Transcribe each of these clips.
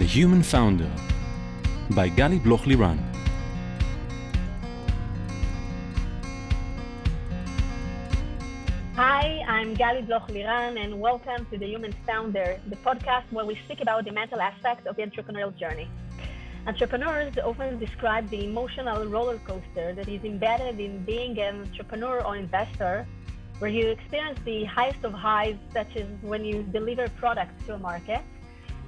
The Human Founder by Gali Bloch Liran. Hi, I'm Gali Bloch Liran, and welcome to The Human Founder, the podcast where we speak about the mental aspect of the entrepreneurial journey. Entrepreneurs often describe the emotional roller coaster that is embedded in being an entrepreneur or investor, where you experience the highest of highs, such as when you deliver products to a market,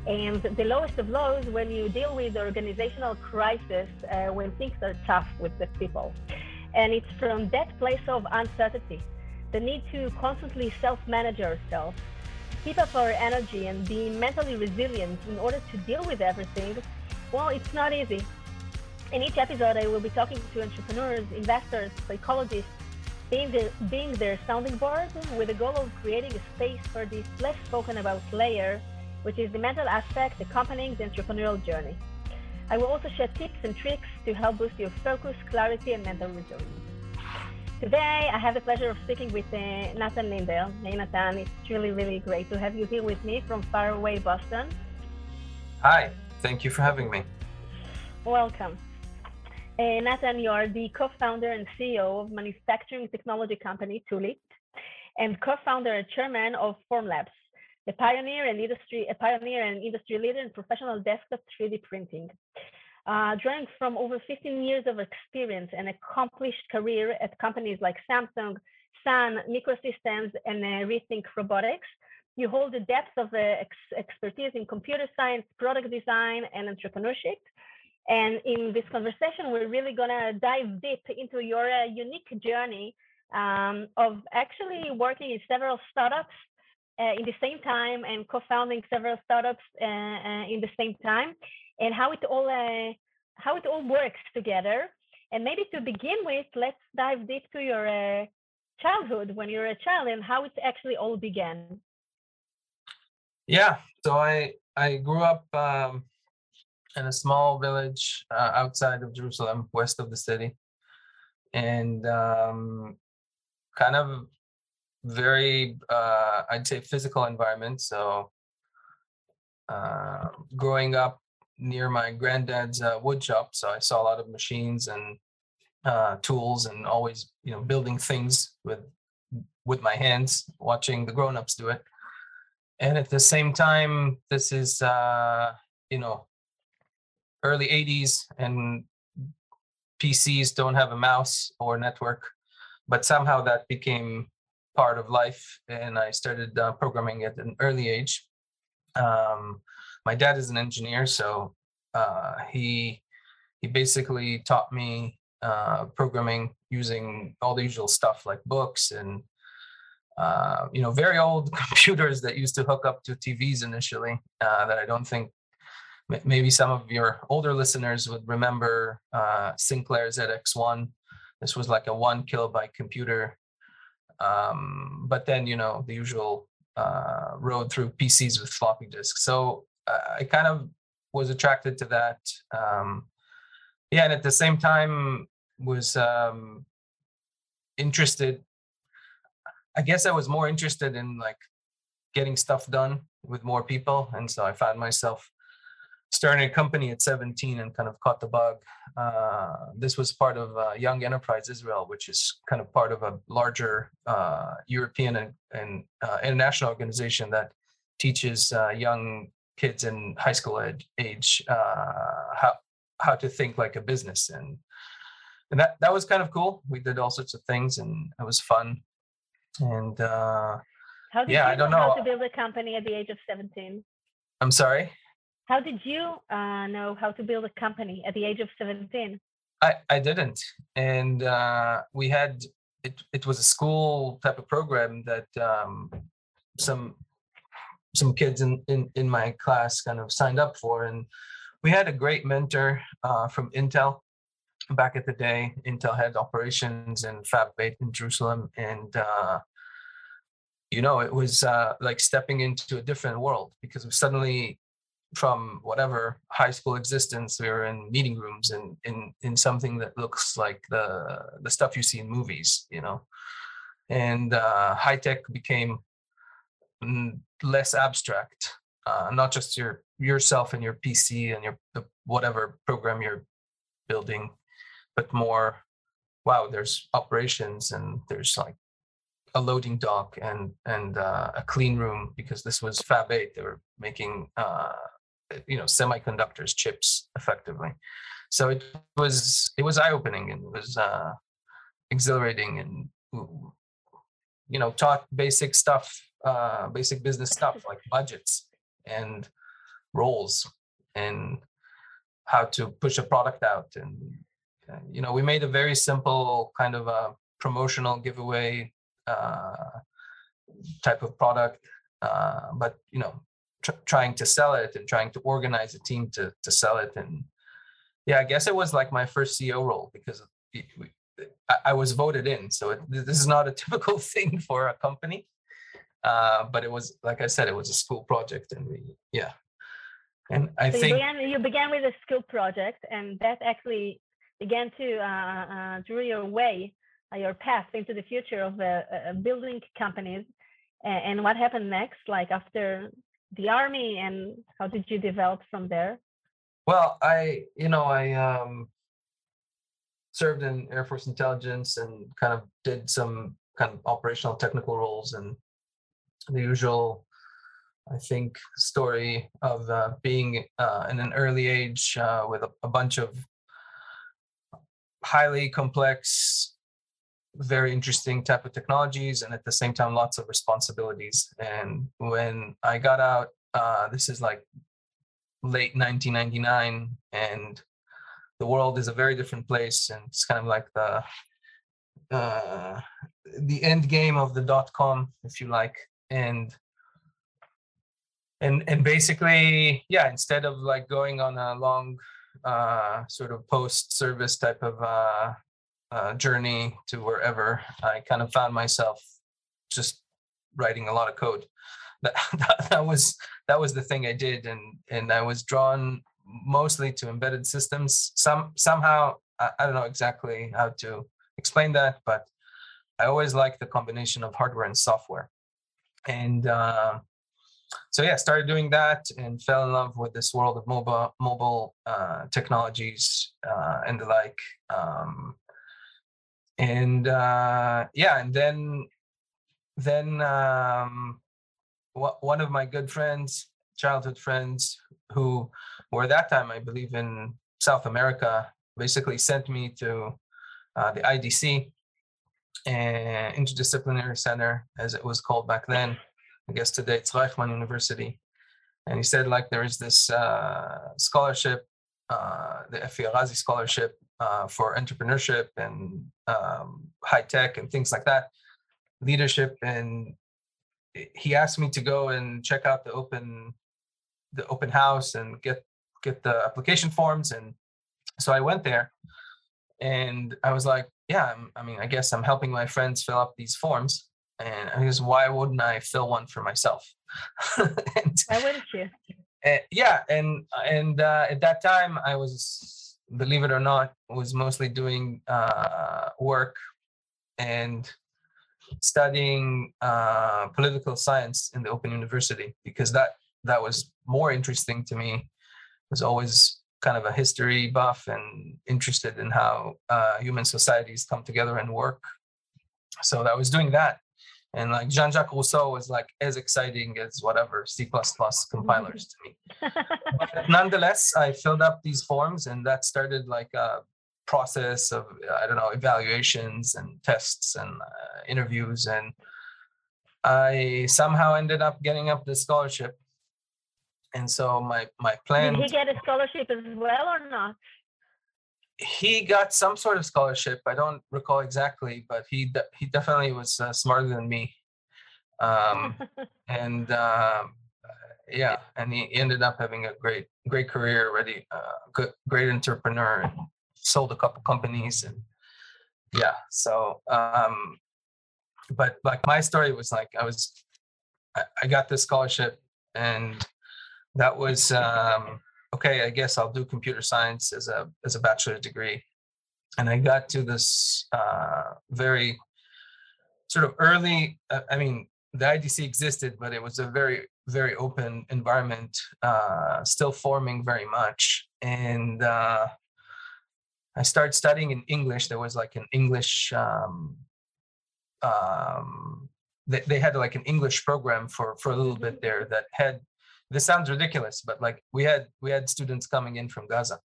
and the lowest of lows when you deal with organizational crisis uh, when things are tough with the people. And it's from that place of uncertainty, the need to constantly self-manage ourselves, keep up our energy and be mentally resilient in order to deal with everything, well, it's not easy. In each episode, I will be talking to entrepreneurs, investors, psychologists, being, the, being their sounding board with the goal of creating a space for this less spoken about layer which is the mental aspect accompanying the entrepreneurial journey. I will also share tips and tricks to help boost your focus, clarity, and mental resilience. Today, I have the pleasure of speaking with uh, Natan Linder. Hey, Natan, it's really, really great to have you here with me from far away Boston. Hi, thank you for having me. Welcome. Uh, Natan, you are the co-founder and CEO of manufacturing technology company Tulip, and co-founder and chairman of Formlabs, a pioneer and industry, a pioneer and industry leader in professional desktop 3D printing. Uh, drawing from over 15 years of experience and accomplished career at companies like Samsung, Sun, Microsystems, and uh, Rethink Robotics, you hold a depth of uh, ex- expertise in computer science, product design, and entrepreneurship. And in this conversation, we're really gonna dive deep into your uh, unique journey um, of actually working in several startups uh, in the same time and co-founding several startups uh, uh, in the same time, and how it all uh, how it all works together. And maybe to begin with, let's dive deep to your uh, childhood when you're a child and how it actually all began. Yeah, so I I grew up um, in a small village uh, outside of Jerusalem, west of the city, and um, kind of very uh, I'd say physical environment. So uh, growing up near my granddad's uh, wood shop, so I saw a lot of machines and uh, tools, and always you know building things with with my hands, watching the grown-ups do it. And at the same time, this is uh, you know early 80s and PCs don't have a mouse or network, but somehow that became part of life and I started uh, programming at an early age. Um, my dad is an engineer, so uh, he he basically taught me uh, programming using all the usual stuff like books and uh, you know very old computers that used to hook up to TVs initially uh, that I don't think maybe some of your older listeners would remember uh, Sinclair ZX1. This was like a one kilobyte computer um, but then, you know, the usual uh, road through PCs with floppy disks. So uh, I kind of was attracted to that. Um, yeah, and at the same time was um, interested. I guess I was more interested in like getting stuff done with more people, and so I found myself starting a company at 17 and kind of caught the bug. Uh, this was part of uh, Young Enterprise Israel, which is kind of part of a larger uh, European and, and uh, international organization that teaches uh, young kids in high school ed- age uh, how how to think like a business and and that that was kind of cool. We did all sorts of things and it was fun. And how did yeah, you I don't know know. how to build a company at the age of 17? I'm sorry. How did you uh, know how to build a company at the age of 17? I, I didn't. And uh, we had, it, it was a school type of program that um, some some kids in, in, in my class kind of signed up for. And we had a great mentor uh, from Intel back at the day. Intel had operations in Fab 8 in Jerusalem. And, uh, you know, it was uh, like stepping into a different world because suddenly from whatever high school existence we were in meeting rooms and in in something that looks like the the stuff you see in movies you know and uh, high tech became less abstract uh, not just your yourself and your PC and your the, whatever program you're building, but more, wow, there's operations and there's like a loading dock and and uh, a clean room because this was Fab Eight. They were making uh, you know semiconductors, chips, effectively. So it was it was eye opening and it was uh, exhilarating and you know taught basic stuff, uh, basic business stuff like budgets and roles and how to push a product out and uh, you know we made a very simple kind of a promotional giveaway uh, type of product, uh, but you know, tr- trying to sell it and trying to organize a team to to sell it. And yeah, I guess it was like my first CEO role because I, I was voted in. So it, this is not a typical thing for a company, uh, but it was like I said, it was a school project, and we yeah. And I so think you began, you began with a school project, and that actually began to uh, uh, draw your way uh, your path into the future of uh, uh, building companies and what happened next like after the army and how did you develop from there? Well i you know i um served in air force intelligence and kind of did some kind of operational technical roles and the usual i think story of uh, being uh, in an early age uh, with a, a bunch of highly complex very interesting type of technologies and at the same time lots of responsibilities. And when i got out uh, this is like late 1999 and the world is a very different place and it's kind of like the uh, the end game of the dot com if you like. And and and basically yeah instead of like going on a long uh, sort of post service type of uh, uh, journey to wherever, I kind of found myself just writing a lot of code. That, that, that was that was the thing I did, and and I was drawn mostly to embedded systems. Some somehow I, I don't know exactly how to explain that, but I always liked the combination of hardware and software, and uh, so yeah, started doing that and fell in love with this world of mobile mobile uh, technologies uh, and the like. Um, and uh, yeah, and then then um, one of my good friends, childhood friends, who were at that time, I believe, in South America, basically sent me to uh, the IDC, and Interdisciplinary Center, as it was called back then. I guess today it's Reichman University. And he said, like, there is this uh, scholarship, uh, the Efi Arazi scholarship uh, for entrepreneurship and um, high tech and things like that, leadership. And he asked me to go and check out the open the open house and get get the application forms. And so I went there, and I was like, yeah, I'm, I mean, I guess I'm helping my friends fill up these forms. And I guess why wouldn't I fill one for myself? and, why wouldn't you? And, yeah, and and uh, at that time I was believe it or not, was mostly doing uh, work and studying uh, political science in the Open University because that that was more interesting to me. I was always kind of a history buff and interested in how uh, human societies come together and work. So I was doing that, and like Jean-Jacques Rousseau was like as exciting as whatever C++ compilers to me. but nonetheless, I filled up these forms and that started like a process of, I don't know, evaluations and tests and uh, interviews. And I somehow ended up getting up the scholarship. And so my, my plan. Did he get a scholarship as well or not? He got some sort of scholarship. I don't recall exactly, but he de- he definitely was uh, smarter than me. Um, and uh, yeah, and he ended up having a great great career already. Uh, good great entrepreneur, and sold a couple companies, and yeah. So, um, but like my story was like I was, I, I got this scholarship, and that was. Um, okay, I guess I'll do computer science as a as a bachelor degree. And I got to this uh, very sort of early. Uh, I mean, the IDC existed, but it was a very very open environment, uh, still forming very much, and uh, I started studying in English. There was like an English. Um, um, they, they had like an English program for for a little bit there that had. This sounds ridiculous, but like we had we had students coming in from Gaza,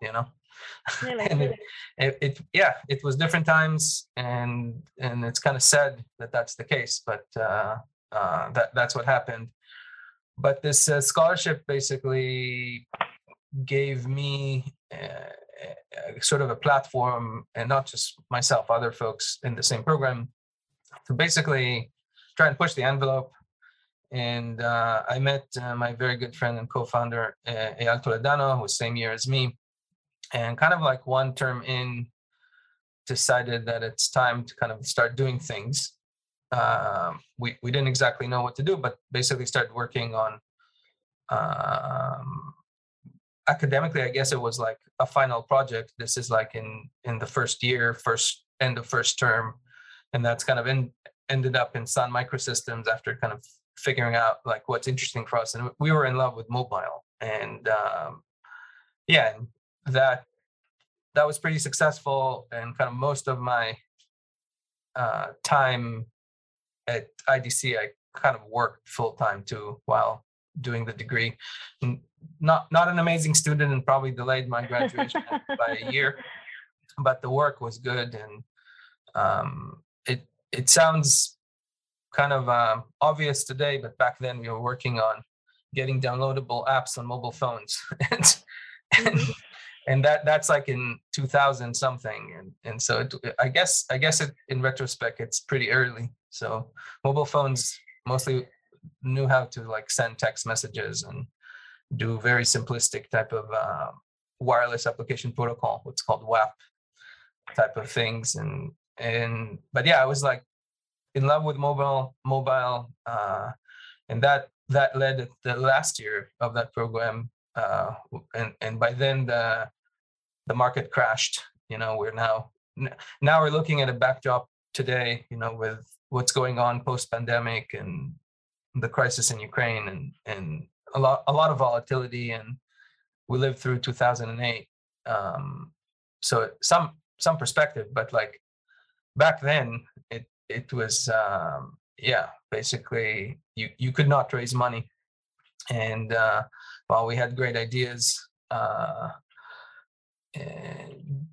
you know, Really, and it, it, it yeah it was different times and and it's kind of sad that that's the case but uh, uh, that that's what happened. But this uh, scholarship basically gave me uh, uh, sort of a platform and not just myself other folks in the same program to basically try and push the envelope and uh, i met uh, my very good friend and co-founder uh, eyal toledano who was same year as me. And kind of like one term in decided that it's time to kind of start doing things. Um, we, we didn't exactly know what to do but basically started working on um, academically i guess it was like a final project. This is like in in the first year first end of first term. And that's kind of in, ended up in sun microsystems after kind of figuring out like what's interesting for us and we were in love with mobile and um, yeah that that was pretty successful and kind of most of my uh, time at idc i kind of worked full time too while doing the degree. Not not an amazing student and probably delayed my graduation by a year but the work was good and um, it it sounds kind of um, obvious today but back then we were working on getting downloadable apps on mobile phones. And, and Mhm. and that that's like in 2000 something and and so it, i guess i guess it, in retrospect it's pretty early. So mobile phones mostly knew how to like send text messages and do very simplistic type of uh, wireless application protocol what's called wap type of things. And and but yeah i was like in love with mobile mobile uh and that that led the last year of that program uh and and by then the the market crashed you know we're now now we're looking at a backdrop today you know with what's going on post pandemic and the crisis in ukraine and and a lot a lot of volatility and we lived through 2008 um so some some perspective but like back then it it was um yeah basically you you could not raise money. And uh while we had great ideas uh and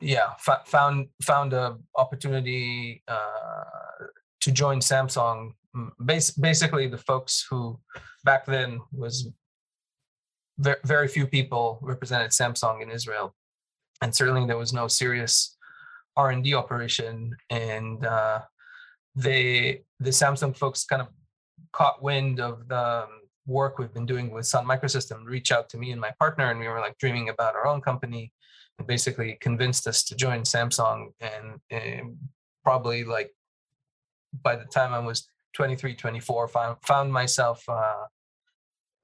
yeah f- found found a opportunity uh to join samsung. Bas- basically the folks who back then was very, very few people represented samsung in israel. And certainly there was no serious r&d operation. And uh they the samsung folks kind of caught wind of the um, work we've been doing with sun microsystem reach out to me and my partner and we were like dreaming about our own company and basically convinced us to join samsung. And, and probably like by the time i was 23 24 found, found myself uh,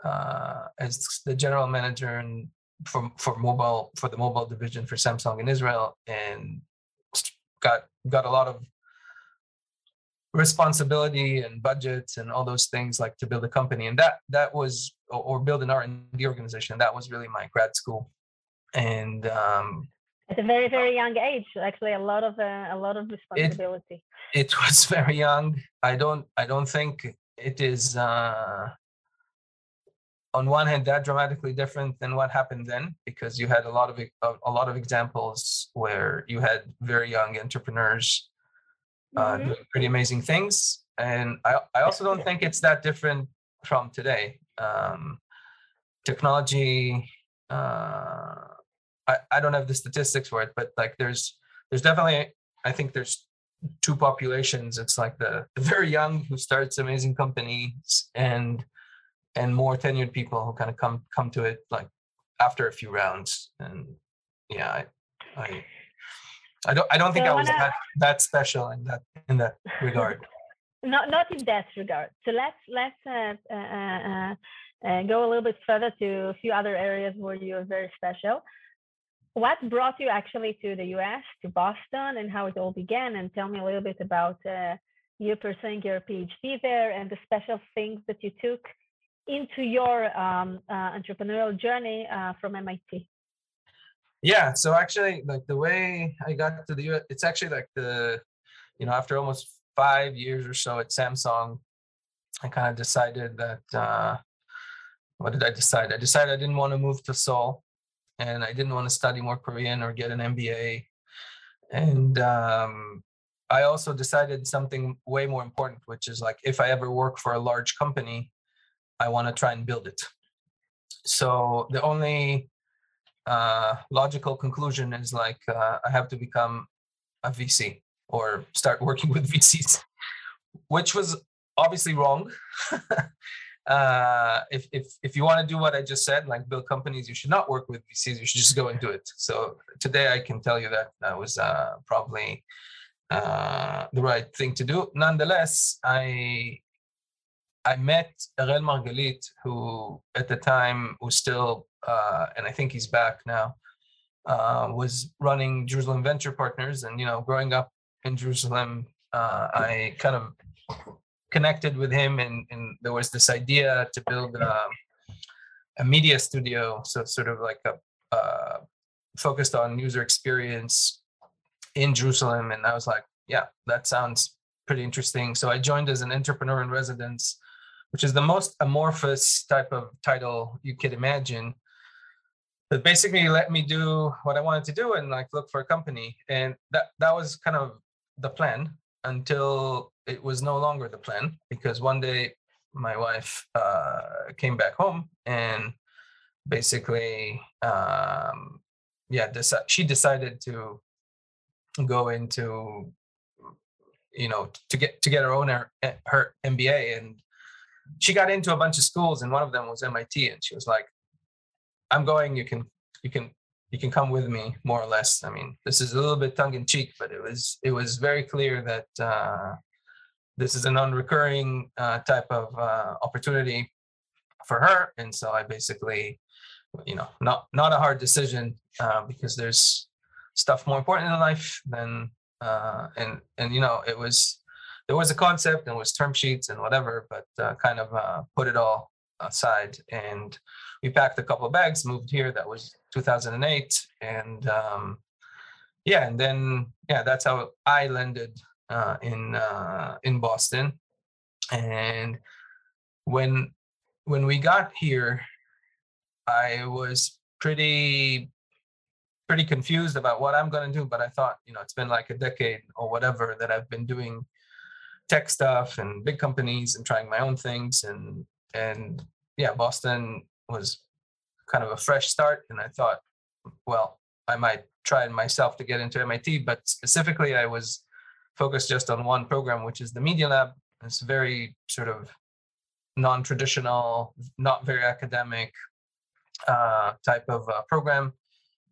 uh, as the general manager and for for mobile for the mobile division for samsung in israel and got got a lot of responsibility and budgets and all those things like to build a company. And that that was or, build an r&d organization. That was really my grad school. And um, At a very, very young age, actually, a lot of uh, a lot of responsibility. it was very young. I don't i don't think it is uh on one hand that dramatically different than what happened then because you had a lot of a lot of examples where you had very young entrepreneurs uh, Mhm. doing pretty amazing things and i i also don't think it's that different from today um technology uh I, I don't have the statistics for it, but like there's there's definitely I think there's two populations. It's like the, the very young who starts amazing companies and and more tenured people who kind of come come to it like after a few rounds. And yeah, I I, I don't I don't think So I was that that special in that in that regard. not not in that regard. So let's let's uh, uh, uh, uh, go a little bit further to a few other areas where you are very special. What brought you actually to the U.S. to Boston and how it all began? And tell me a little bit about uh, you pursuing your PhD there and the special things that you took into your um, uh, entrepreneurial journey uh, from MIT. Yeah, so actually, like the way I got to the US, it's actually like the, you know, after almost five years or so at Samsung, I kind of decided that, uh, what did I decide? I decided I didn't want to move to Seoul and I didn't want to study more Korean or get an MBA. And um, I also decided something way more important, which is like if I ever work for a large company, I want to try and build it. So the only uh, logical conclusion is like uh, I have to become a VC or start working with VCs, which was obviously wrong. uh, if if if you want to do what I just said, like build companies, you should not work with VCs. You should just go and do it. So today I can tell you that that was uh, probably uh, the right thing to do. Nonetheless, I I met Erel Margalit, who at the time was still, uh, and I think he's back now, uh, was running Jerusalem Venture Partners. And, you know, growing up in Jerusalem, uh, I kind of connected with him, and, and there was this idea to build um, a media studio. So, sort of like a uh, focused on user experience in Jerusalem. And I was like, yeah, that sounds pretty interesting. So I joined as an entrepreneur in residence which is the most amorphous type of title you could imagine. But basically let me do what I wanted to do and like look for a company. And that that was kind of the plan until it was no longer the plan because one day my wife uh, came back home and basically um, yeah deci- she decided to go into you know to get to get her own her, her MBA and she got into a bunch of schools and one of them was MIT and she was like I'm going you can you can you can come with me more or less. I mean this is a little bit tongue in cheek but it was it was very clear that uh, this is a non-recurring uh, type of uh, opportunity for her. And so I basically you know not not a hard decision uh, because there's stuff more important in life than uh, and and you know it was there was a concept and was term sheets and whatever, but uh, kind of put it all aside. And we packed a couple of bags, moved here. That was 2008, and um, yeah, and then yeah, that's how I landed uh, in uh, in Boston. And when when we got here, I was pretty pretty confused about what I'm going to do. But I thought, you know, it's been like a decade or whatever that I've been doing tech stuff and big companies and trying my own things and and yeah boston was kind of a fresh start and i thought well i might try myself to get into mit but specifically i was focused just on one program which is the media lab it's very sort of non-traditional not very academic uh, type of uh, program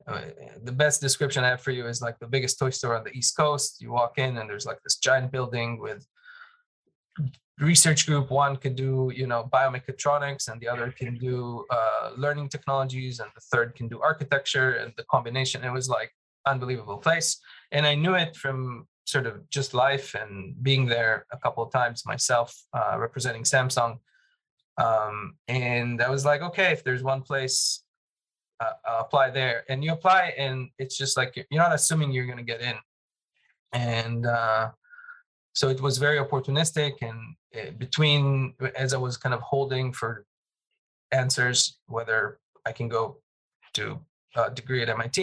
uh, the best description I have for you is like the biggest toy store on the East Coast. You walk in and there's like this giant building with research group one could do you know biomechatronics and the other can do uh, learning technologies and the third can do architecture and the combination. It was like unbelievable place. And i knew it from sort of just life and being there a couple of times myself uh, representing samsung. Um, and i was like okay if there's one place uh, apply there. And you apply and it's just like you're not assuming you're going to get in. And uh, so it was very opportunistic and uh, between as i was kind of holding for answers whether i can go to a degree at mit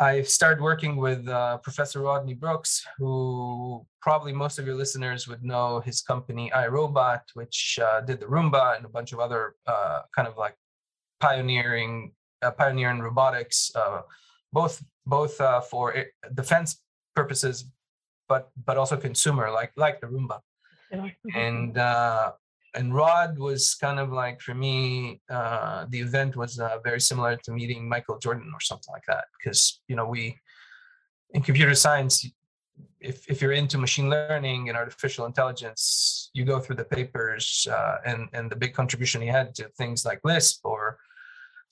i started working with uh, professor rodney brooks who probably most of your listeners would know his company irobot which uh, did the roomba and a bunch of other uh, kind of like pioneering uh, pioneering robotics uh, both both for defense purposes but but also consumer like like the Roomba. And uh, and Rod was kind of like for me, uh, the event was uh, very similar to meeting Michael Jordan or something like that because you know we in computer science. If, if you're into machine learning and artificial intelligence, you go through the papers uh, and and the big contribution he had to things like Lisp or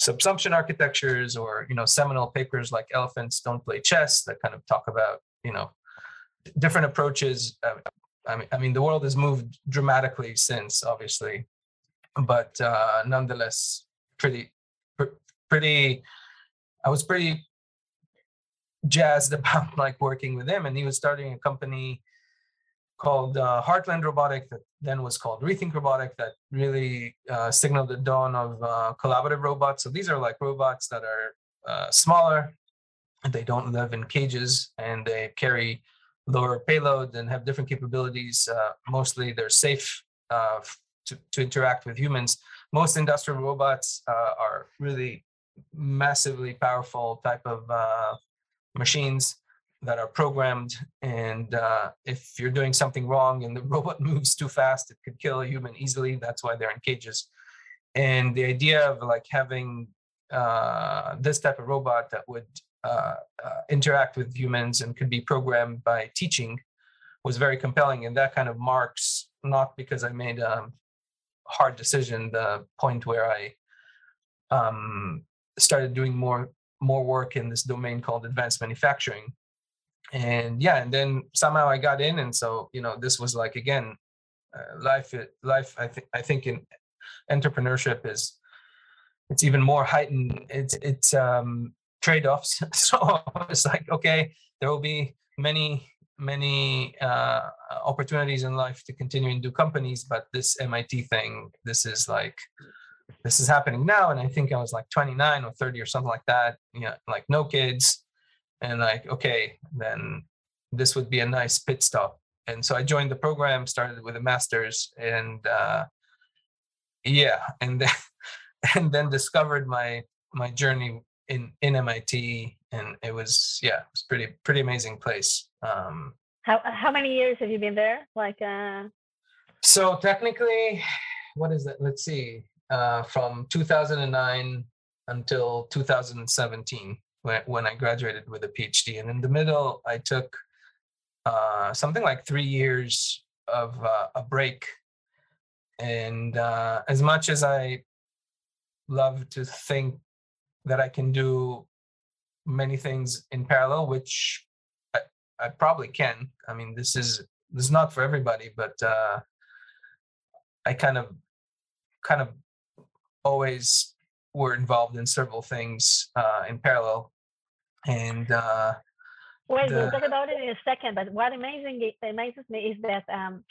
subsumption architectures or you know seminal papers like elephants don't play chess that kind of talk about you know different approaches. Uh, I mean, I mean, the world has moved dramatically since, obviously, but uh, nonetheless, pretty, pretty. I was pretty jazzed about like working with him, and he was starting a company called uh, Heartland Robotic that then was called Rethink Robotic that really uh, signaled the dawn of uh, collaborative robots. So these are like robots that are uh, smaller, they don't live in cages, and they carry lower payload and have different capabilities. Uh, mostly they're safe uh, to, to interact with humans. Most industrial robots uh, are really massively powerful type of uh, machines that are programmed. And uh, if you're doing something wrong and the robot moves too fast, it could kill a human easily. That's why they're in cages. And the idea of like having uh, this type of robot that would interact with humans and could be programmed by teaching was very compelling. And that kind of marks, not because I made a hard decision, the point where I um, started doing more more work in this domain called advanced manufacturing. And yeah, and then somehow I got in, and so you know, this was like again, uh, life. Life. I think. I think in entrepreneurship is it's even more heightened. It's it's um, trade-offs. so it's like, okay, there will be many, many uh, opportunities in life to continue and do companies, but this MIT thing, this is like, this is happening now. And I think I was like 29 or 30 or something like that. You know, like no kids, and like, okay, then this would be a nice pit stop. And so I joined the program, started with a master's, and uh, yeah, and then and then discovered my my journey in in MIT, and it was yeah, it was pretty pretty amazing place. Um, how how many years have you been there? Like uh... so technically, what is it? Let's see, uh, from 2009 until 2017 when when I graduated with a PhD, and in the middle I took uh, something like three years of uh, a break. And uh, as much as I love to think that I can do many things in parallel, which I, I probably can. I mean, this is this is not for everybody, but uh, I kind of kind of always were involved in several things uh, in parallel, and uh, Wait, the, we'll talk about it in a second. But what amazing amazes me is that um,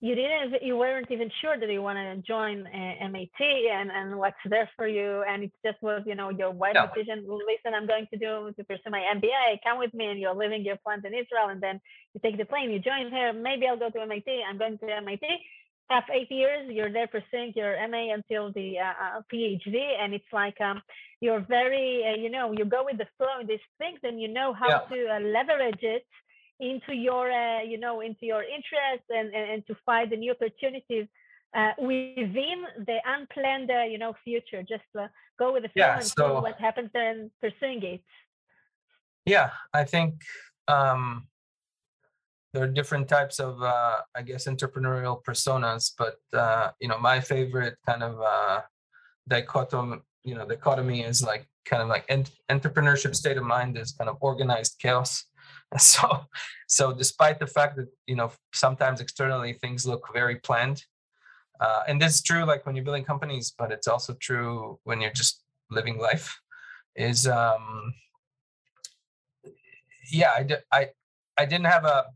you didn't you weren't even sure that you want to join uh, MIT and and what's there for you and it just was you know your wife no. decision listen I'm going to do to pursue my MBA come with me and you're leaving your plans in Israel and then you take the plane you join here maybe I'll go to MIT I'm going to MIT after eight years you're there pursuing your MA until the uh, uh PhD and it's like um you're very uh, you know you go with the flow in these things and you know how yeah. to uh, leverage it into your uh, you know into your interests and, and, and to find the new opportunities uh, within the unplanned uh, you know future. Just go with the flow yeah, and so, see what happens and pursuing it. Yeah i think um, there are different types of uh, i guess entrepreneurial personas but uh, you know my favorite kind of uh, dichotomy you know dichotomy is like kind of like ent- entrepreneurship state of mind is kind of organized chaos so so despite the fact that you know sometimes externally things look very planned uh, and this is true like when you're building companies but it's also true when you're just living life is um yeah i did i i didn't have a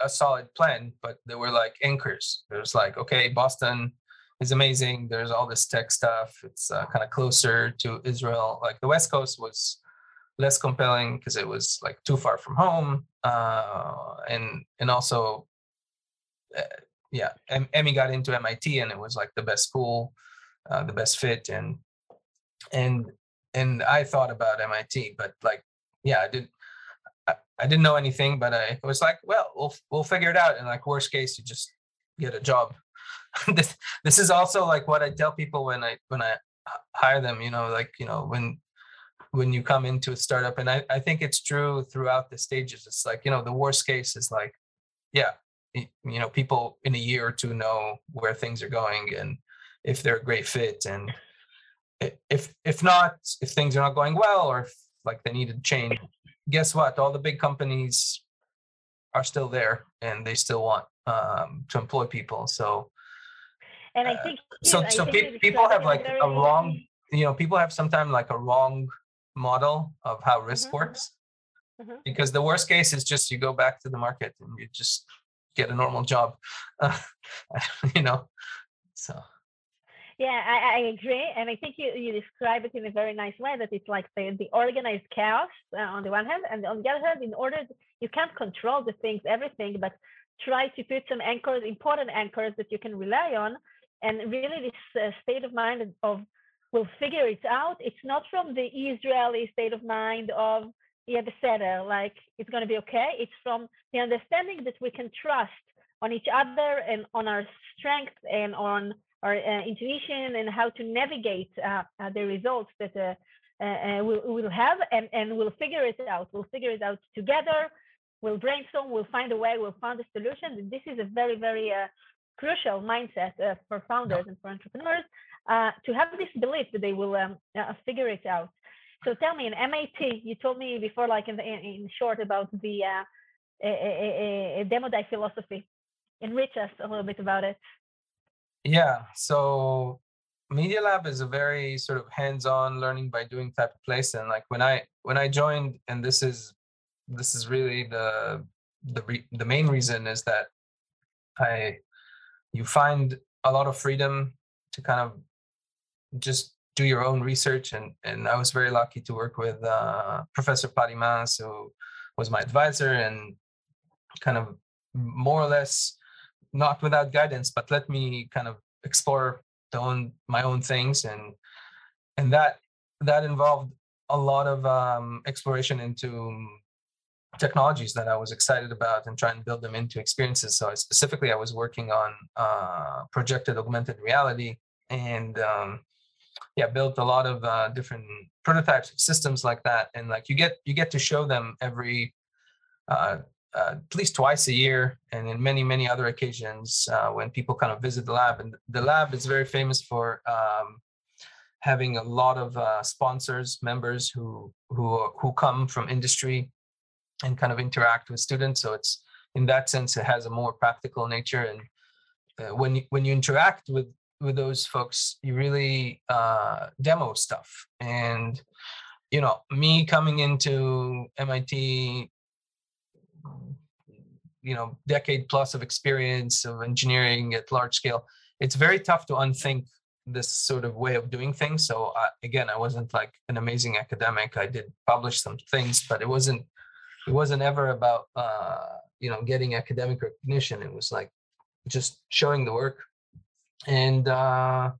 a solid plan but there were like anchors. There's like okay boston is amazing. There's all this tech stuff. It's uh, kind of closer to israel. Like the west coast was less compelling because it was like too far from home uh, and and also uh, yeah emmy got into mit and it was like the best school uh, the best fit and and and i thought about mit but like yeah i didn't I, didn't know anything but i was like well we'll we'll figure it out and like worst case you just get a job. This this is also like what i tell people when i when i hire them you know like you know when when you come into a startup and I, I think it's true throughout the stages. It's like you know the worst case is like yeah you know people in a year or two know where things are going and if they're a great fit and if if not if things are not going well or if like they need to change guess what? All the big companies are still there and they still want um, to employ people. So And I Uh, think so I so think pe- people have like a wrong you know people have sometimes like a wrong model of how risk Mhm, mhm. works Mhm. because the worst case is just you go back to the market and you just get a normal job you know so Yeah, I, I agree, and I think you, you describe it in a very nice way. That it's like the, the organized chaos uh, on the one hand, and on the other hand, in order you can't control the things, everything, but try to put some anchors, important anchors that you can rely on, and really this uh, state of mind of we'll figure it out. It's not from the Israeli state of mind of yeah, better, like it's going to be okay. It's from the understanding that we can trust on each other and on our strength and on our uh, intuition and how to navigate uh, uh, the results that uh, uh, we'll, we'll have and, and we'll figure it out. We'll figure it out together. We'll brainstorm. We'll find a way. We'll find a solution. And this is a very, very uh, crucial mindset uh, for founders and for entrepreneurs uh, to have this belief that they will um, uh, figure it out. So tell me, in MIT, you told me before, like in, in, in short, about the uh, a, a, a demo die philosophy. Enrich us a little bit about it. Yeah. So Media Lab is a very sort of hands-on learning by doing type of place. And like when I when I joined, and this is this is really the the re- the main reason is that I you find a lot of freedom to kind of just do your own research and and I was very lucky to work with uh, Professor Pattie Maes who was my advisor and kind of more or less not without guidance but let me kind of explore the own my own things and and that that involved a lot of um, exploration into technologies that I was excited about and trying to build them into experiences. So I specifically, I was working on uh, projected augmented reality and um, yeah, built a lot of uh, different prototypes of systems like that. And like you get you get to show them every uh, uh, at least twice a year, and in many many other occasions uh, when people kind of visit the lab. And the lab is very famous for. Um, having a lot of uh, sponsors members who who who come from industry and kind of interact with students. So it's in that sense, it has a more practical nature. And uh, when you, when you interact with with those folks, you really uh, demo stuff. And you know, me coming into MIT, you know, decade plus of experience of engineering at large scale, it's very tough to unthink this sort of way of doing things. So uh, again, I wasn't like an amazing academic. I did publish some things, but it wasn't it wasn't ever about uh, you know getting academic recognition. It was like just showing the work, and uh,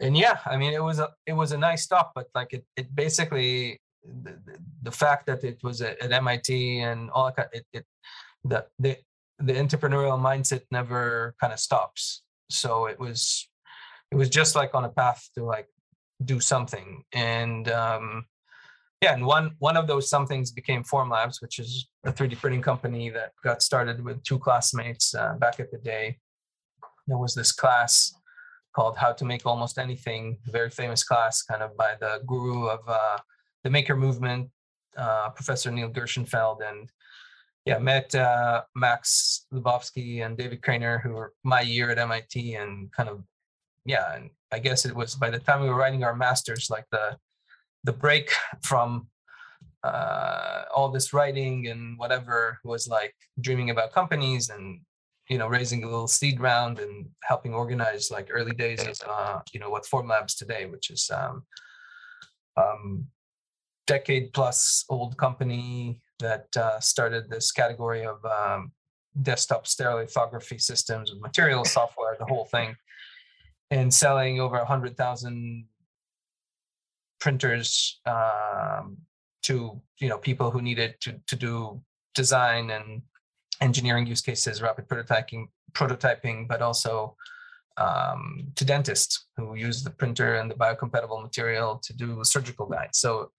and yeah, I mean it was a it was a nice stop, but like it it basically the, the fact that it was at, at MIT and all that it, it the the the entrepreneurial mindset never kind of stops. So it was it was just like on a path to like do something and um yeah and one one of those somethings became formlabs which is a 3d printing company that got started with two classmates uh, back at the day there was this class called how to make almost anything very famous class kind of by the guru of uh, the maker movement uh, professor neil gershenfeld. And yeah met uh, max Lobovsky and david Cranor, who were my year at mit and kind of yeah and i guess it was by the time we were writing our masters like the the break from uh, all this writing and whatever was like dreaming about companies and you know raising a little seed round and helping organize like early days of uh, you know what formlabs today which is um, um, decade plus old company that uh, started this category of um, desktop stereolithography systems with material software the whole thing and selling over a hundred thousand printers um, to you know people who needed to to do design and engineering use cases, rapid prototyping, prototyping, but also um, to dentists who use the printer and the biocompatible material to do surgical guides. So,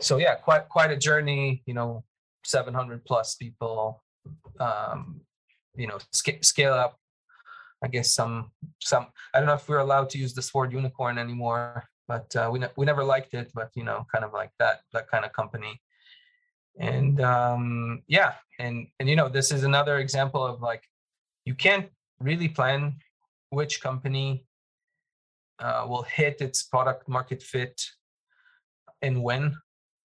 so yeah, quite quite a journey. You know, 700 plus people. Um, you know, sc- scale up I guess some some I don't know if we're allowed to use this word unicorn anymore, but uh, we ne- we never liked it. But you know, kind of like that that kind of company, and um, yeah, and and you know this is another example of like you can't really plan which company uh, will hit its product market fit and when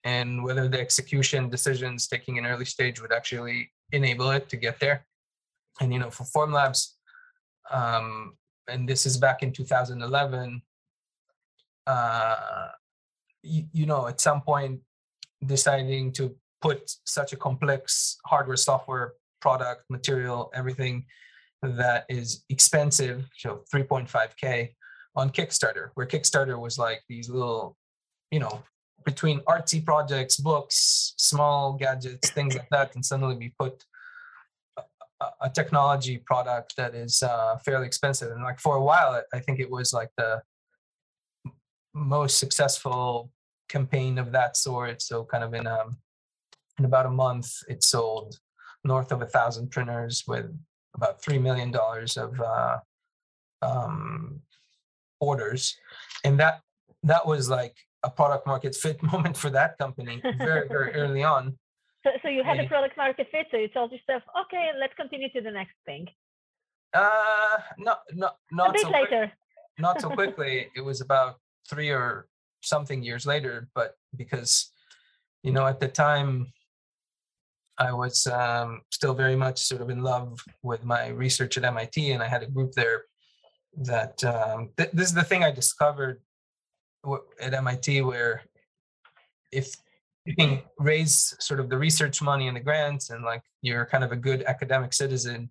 and whether the execution decisions taking an early stage would actually enable it to get there. And you know for formlabs um, and this is back in 2011 uh, you, you know at some point deciding to put such a complex hardware software product material everything that is expensive so 3.5k on kickstarter where kickstarter was like these little you know between artsy projects books small gadgets things like that and suddenly we put a, a technology product that is uh, fairly expensive. And like for a while i think it was like the most successful campaign of that sort so kind of in um in about a month it sold north of a thousand printers with about three million dollars of uh, um, orders, and that that was like a product market fit moment for that company very very early on. So, so you had a product market fit, so you told yourself, okay, let's continue to the next thing. Uh, not not not a bit so later. Quick, not so quickly. it was about three or something years later, but because you know at the time I was um, still very much sort of in love with my research at MIT, and I had a group there that um, th- this is the thing I discovered w- at MIT, where if you can raise sort of the research money and the grants, and like you're kind of a good academic citizen,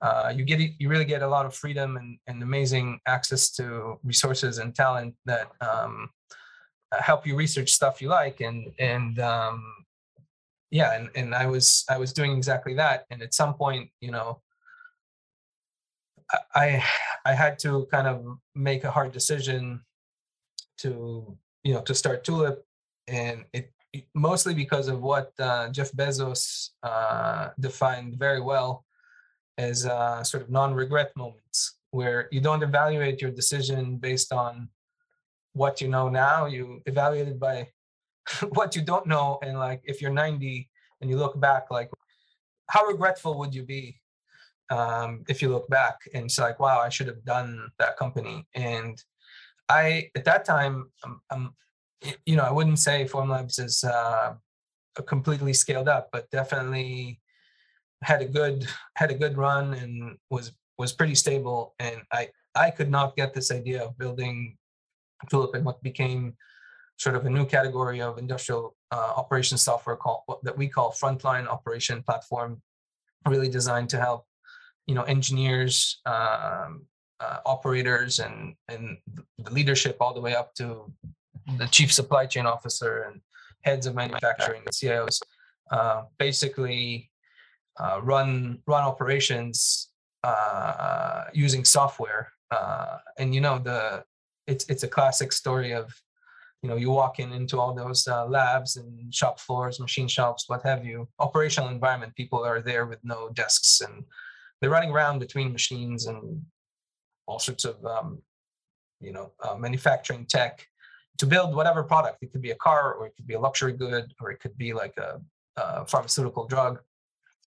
uh, you get you really get a lot of freedom and, and amazing access to resources and talent that um, help you research stuff you like and and um, yeah and, and i was i was doing exactly that and at some point you know i i had to kind of make a hard decision to you know to start tulip and it mostly because of what uh, jeff bezos uh, defined very well as uh, sort of non-regret moments where you don't evaluate your decision based on what you know now. You evaluate it by what you don't know and like if you're 90 and you look back like how regretful would you be um, if you look back and it's like wow i should have done that company. And i at that time um, um you know i wouldn't say formlabs is uh, completely scaled up but definitely had a good had a good run and was was pretty stable and i i could not get this idea of building tulip and what became sort of a new category of industrial uh, operation software called that we call frontline operation platform, really designed to help you know engineers, um, uh, operators, and and the leadership all the way up to the chief supply chain officer and heads of manufacturing and CIOs, uh, basically uh, run run operations uh, using software. Uh, and you know the it's it's a classic story of you know you walk in into all those uh, labs and shop floors machine shops what have you operational environment people are there with no desks and they're running around between machines and all sorts of um, you know uh, manufacturing tech to build whatever product. It could be a car or it could be a luxury good or it could be like a, a pharmaceutical drug.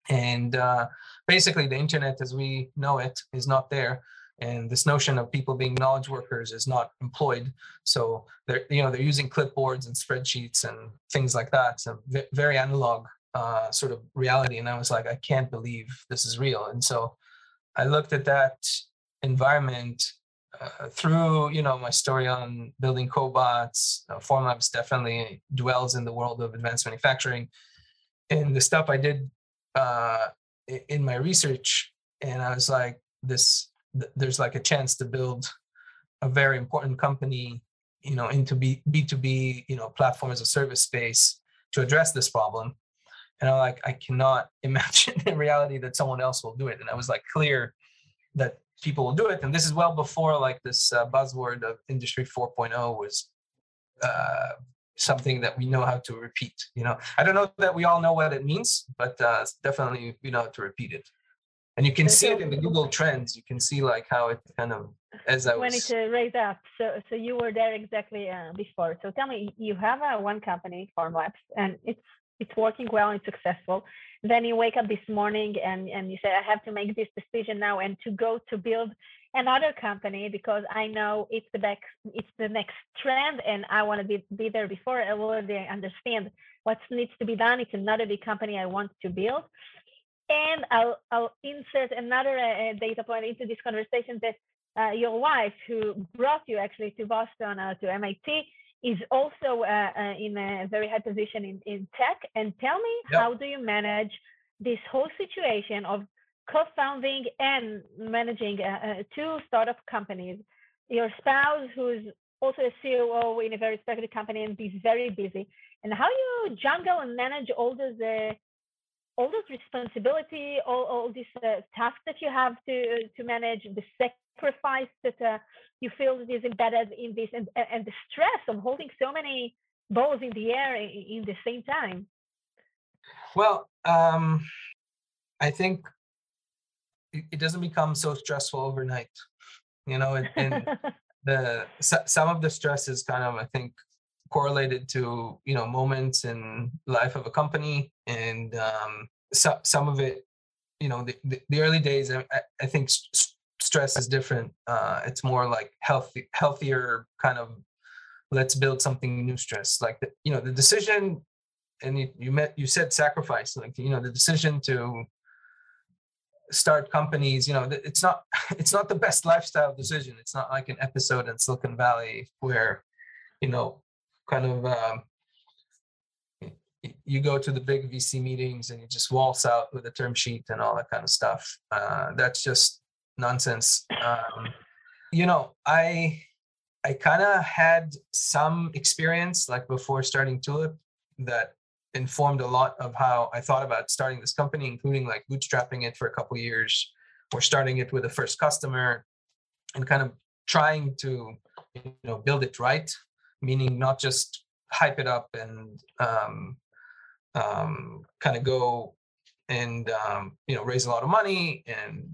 And uh, basically the internet as we know it is not there and this notion of people being knowledge workers is not employed. So they're you know they're using clipboards and spreadsheets and things like that. So very analog uh, sort of reality. And i was like i can't believe this is real. And so i looked at that environment uh, through you know my story on building cobots uh, formlabs definitely dwells in the world of advanced manufacturing. And the stuff i did uh, in my research and i was like this there's like a chance to build a very important company you know into B, b2b you know platform as a service space to address this problem. And i'm like i cannot imagine in reality that someone else will do it. And i was like clear that people will do it. And this is well before like this uh, buzzword of industry 4.0 was uh, something that we know how to repeat you know? I don't know that we all know what it means but uh, definitely we know how to repeat it and you can see it in the Google Trends. You can see like how it kind of as I was when it uh, raised up. So so you were there exactly uh, before. So tell me, you have a one company, Formlabs, and it's it's working well and successful. Then you wake up this morning and, and you say, I have to make this decision now and to go to build another company because I know it's the next it's the next trend and I want to be, be there before I already understand what needs to be done. It's another big company I want to build. And I'll, I'll insert another uh, data point into this conversation that uh, your wife, who brought you actually to Boston uh, to MIT, is also uh, uh, in a very high position in, in tech. And tell me, yep. how do you manage this whole situation of co-founding and managing uh, two startup companies? Your spouse, who's also a COO in a very respected company and is very busy, and how you juggle and manage all those uh, all those responsibility, all, all these uh, tasks that you have to to manage, the sacrifice that uh, you feel that is embedded in this, and and the stress of holding so many balls in the air in, in the same time. Well, um, I think it, it, doesn't become so stressful overnight, you know, and, and the some of the stress is kind of I think correlated to you know moments in life of a company and um, so, some of it you know the, the, the early days I, I, think st- stress is different uh, it's more like healthy healthier kind of let's build something new stress like the, you know the decision and you, you met you said sacrifice like you know the decision to start companies you know it's not it's not the best lifestyle decision it's not like an episode in silicon valley where you know kind of um, you go to the big VC meetings and you just waltz out with a term sheet and all that kind of stuff. Uh, that's just nonsense. Um, you know, I I kind of had some experience like before starting Tulip that informed a lot of how I thought about starting this company, including like bootstrapping it for a couple years or starting it with a first customer and kind of trying to you know build it right meaning not just hype it up and um, um, kind of go and um, you know raise a lot of money and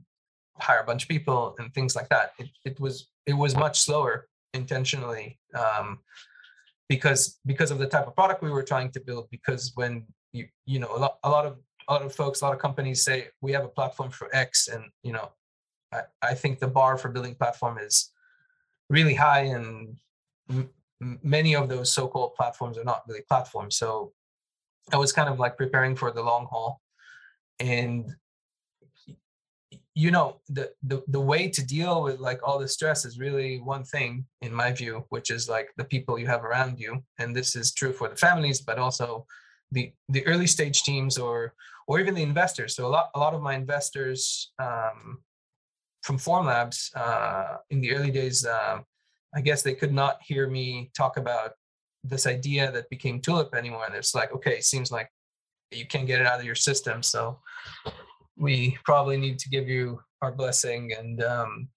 hire a bunch of people and things like that. It, it was it was much slower intentionally um, because because of the type of product we were trying to build. Because when you you know a lot a lot of a lot of folks, a lot of companies say we have a platform for X, and you know I, I think the bar for building platform is really high and many of those so-called platforms are not really platforms. So I was kind of like preparing for the long haul, and you know the, the the way to deal with like all the stress is really one thing in my view which is like the people you have around you and this is true for the families but also the the early stage teams or or even the investors so a lot a lot of my investors um, from formlabs uh, in the early days uh, I guess they could not hear me talk about this idea that became Tulip anymore. And it's like, okay, it seems like you can't get it out of your system. So we probably need to give you our blessing and um,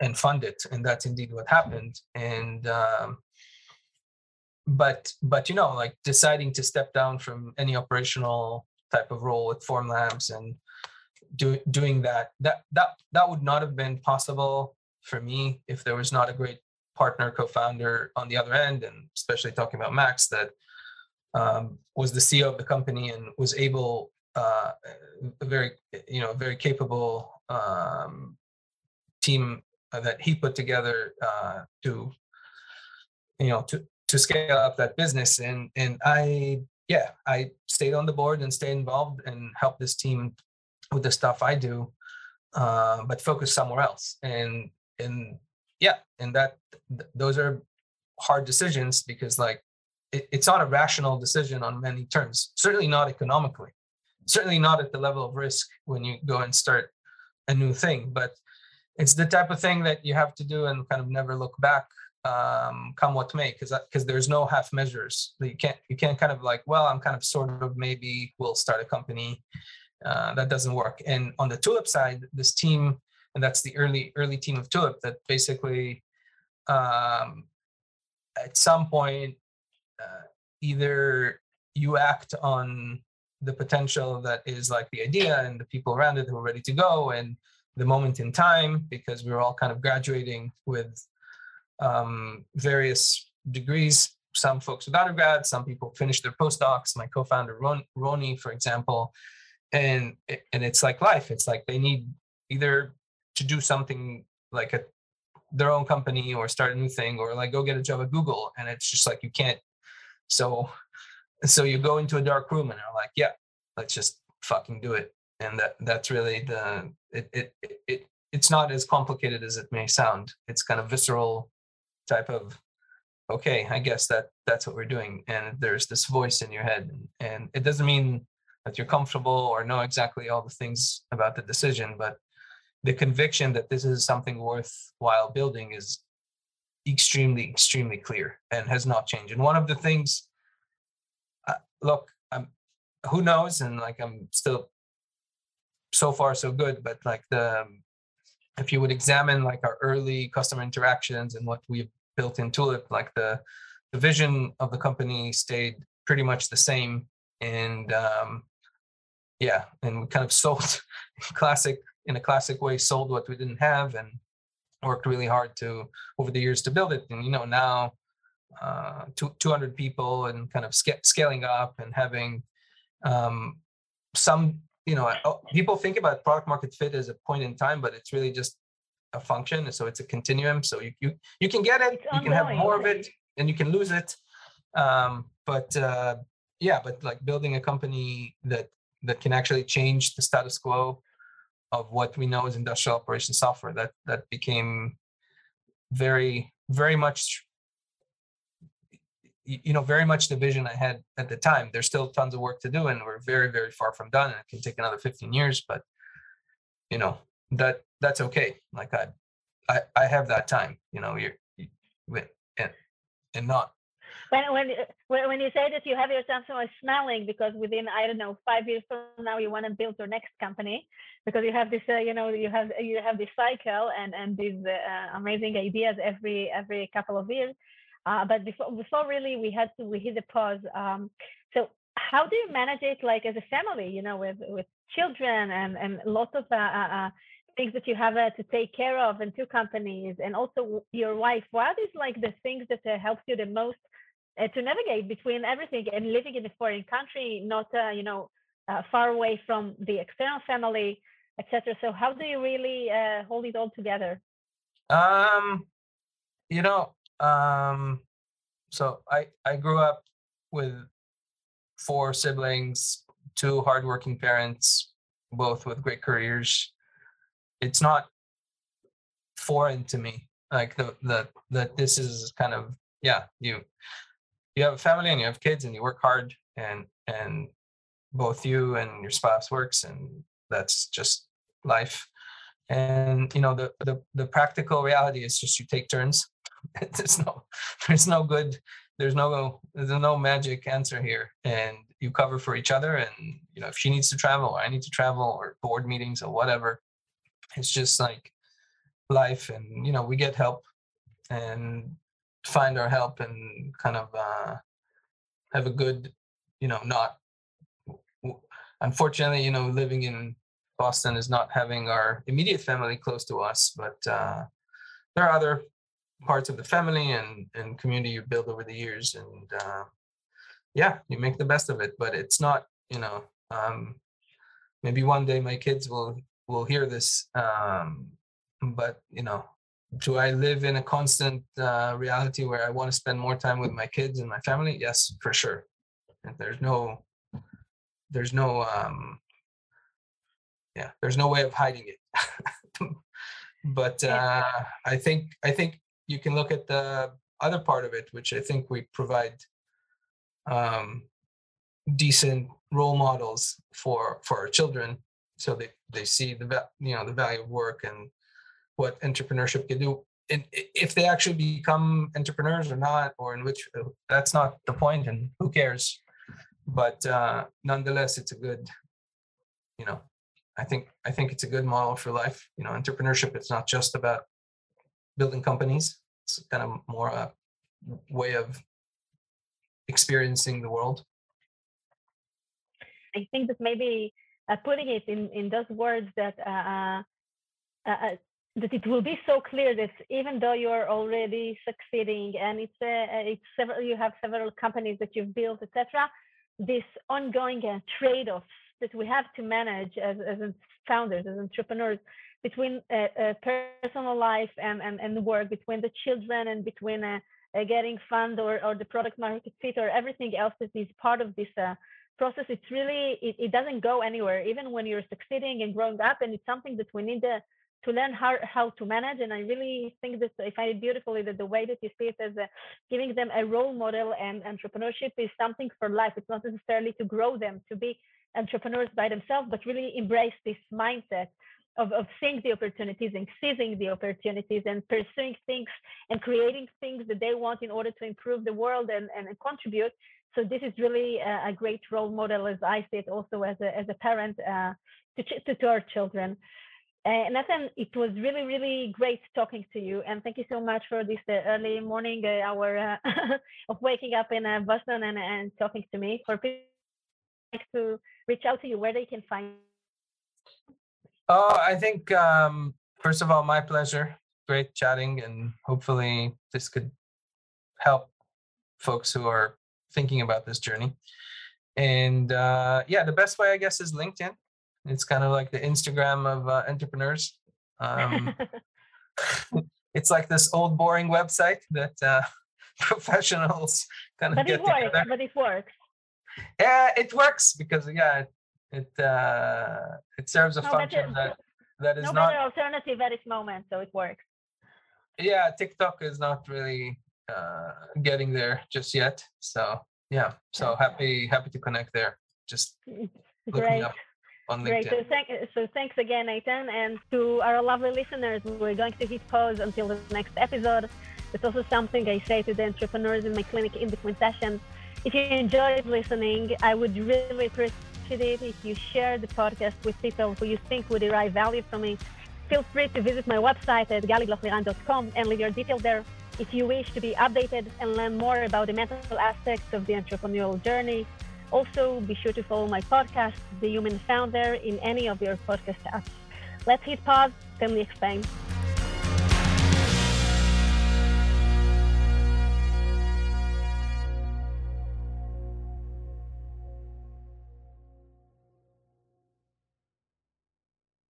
and fund it. And that's indeed what happened. And um, but but you know, like deciding to step down from any operational type of role with Formlabs and do, doing that that that that would not have been possible for me if there was not a great partner co-founder on the other end and especially talking about max that um, was the ceo of the company and was able uh, a very you know very capable um, team that he put together uh, to you know to to scale up that business. And and i yeah i stayed on the board and stayed involved and helped this team with the stuff i do uh, but focus somewhere else. And and yeah and that th- those are hard decisions because like it, it's not a rational decision on many terms certainly not economically certainly not at the level of risk when you go and start a new thing but it's the type of thing that you have to do and kind of never look back um, come what may because because there's no half measures you can't you can't kind of like well i'm kind of sort of maybe we'll start a company uh, that doesn't work and on the tulip side this team and that's the early early team of Tulip that basically um, at some point uh, either you act on the potential that is like the idea and the people around it who are ready to go and the moment in time because we were all kind of graduating with um, various degrees some folks with undergrad, some people finish their postdocs. My co-founder Ron, Rony, for example, and and it's like life. It's like they need either to do something like a their own company or start a new thing or like go get a job at Google, and it's just like you can't. So so you go into a dark room and are like, yeah, let's just fucking do it. And that that's really the it it it it's not as complicated as it may sound. It's kind of visceral type of okay, I guess that that's what we're doing. And there's this voice in your head, and it doesn't mean that you're comfortable or know exactly all the things about the decision, but the conviction that this is something worthwhile building is extremely, extremely clear and has not changed. And one of the things, uh, look, I'm, who knows, and like I'm still so far so good, but like the if you would examine like our early customer interactions and what we've built in Tulip, like the the vision of the company stayed pretty much the same, and um, yeah, and we kind of sold classic in a classic way, sold what we didn't have, and worked really hard to over the years to build it. And you know now, uh, two, 200 people and kind of sc- scaling up and having um, some you know oh, people think about product market fit as a point in time but it's really just a function. So it's a continuum. So you you, you can get it you can have more of it and you can lose it. Um, but uh, yeah but like building a company that that can actually change the status quo of what we know as industrial operation software that that became very very much you know very much the vision i had at the time. There's still tons of work to do and we're very very far from done and it can take another 15 years but you know that that's okay. Like i i, I have that time you know you're you, and and not when when when you say that you have yourself so smelling because within I don't know five years from now you want to build your next company because you have this uh, you know you have you have this cycle and and these uh, amazing ideas every every couple of years uh, but before, before really we had to we hit the pause. Um, so how do you manage it like as a family? You know, with with children and and lots of uh, uh, uh things that you have uh, to take care of and two companies and also your wife. What is like the things that uh, helps you the most to navigate between everything and living in a foreign country, not you know far away from the external family, etc. So how do you really hold it all together? Um, you know, um, so I I grew up with four siblings, two hardworking parents, both with great careers. It's not foreign to me, like the the that this is kind of yeah you you have a family and you have kids and you work hard and and both you and your spouse works and that's just life. And you know the the, the practical reality is just you take turns. There's no there's no good there's no there's no magic answer here. And you cover for each other and you know if she needs to travel or i need to travel or board meetings or whatever it's just like life and you know we get help. And find our help and kind of uh have a good you know not unfortunately you know living in boston is not having our immediate family close to us but uh there are other parts of the family and and community you build over the years and uh, yeah you make the best of it but it's not you know um, maybe one day my kids will will hear this um, but you know do i live in a constant uh, reality where i want to spend more time with my kids and my family? Yes for sure. And there's no there's no um yeah there's no way of hiding it. But uh i think i think you can look at the other part of it, which I think we provide um, decent role models for for our children, so they they see the you know the value of work and what entrepreneurship can do. And if they actually become entrepreneurs or not, or in which uh, that's not the point, and who cares? But uh, nonetheless, it's a good, you know, I think I think it's a good model for life. You know, entrepreneurship. It's not just about building companies. It's kind of more a way of experiencing the world. I think that maybe uh, putting it in, in those words that uh, uh, uh, uh that it will be so clear that even though you are already succeeding and it's uh, it's several you have several companies that you've built etc this ongoing uh, trade-offs that we have to manage as, as founders as entrepreneurs between uh, uh, personal life and, and, and work between the children and between uh, uh, getting fund or, or the product market fit or everything else that is part of this process it's really it, it doesn't go anywhere. Even when you're succeeding and growing up and it's something that we need to learn how, how to manage. And I really think that I find it beautifully that the way that you see it as a, giving them a role model and entrepreneurship is something for life. It's not necessarily to grow them to be entrepreneurs by themselves, but really embrace this mindset of, of seeing the opportunities and seizing the opportunities and pursuing things and creating things that they want in order to improve the world and, and, contribute. So this is really a, a, great role model as I see it also as a, as a parent uh, to, to, to our children. Uh, Natan, it was really, really great talking to you. And thank you so much for this uh, early morning uh, hour uh, of waking up in uh, Boston and, and talking to me. For people to reach out to you, where they can find Oh, I think, um, first of all, my pleasure. Great chatting. And hopefully, this could help folks who are thinking about this journey. And uh, yeah, the best way, I guess, is LinkedIn it's kind of like the Instagram of uh, entrepreneurs. Um, it's like this old boring website that uh, professionals kind of but get it works, together. But it works. Yeah, it works because yeah, it it, uh, it serves a no function that that is no not better alternative at this moment, so it works. Yeah, TikTok is not really uh, getting there just yet. So yeah, so happy happy to connect there. Just Great. On LinkedIn. Great. So, thank, so thanks again, Natan. And to our lovely listeners, we're going to hit pause until the next episode. It's also something I say to the entrepreneurs in my clinic in between sessions. If you enjoyed listening, I would really appreciate it if you share the podcast with people who you think would derive value from it. Feel free to visit my website at galiblochliran.com and leave your details there. If you wish to be updated and learn more about the mental aspects of the entrepreneurial journey, also, be sure to follow my podcast, The Human Founder, in any of your podcast apps. Let's hit pause, we explain.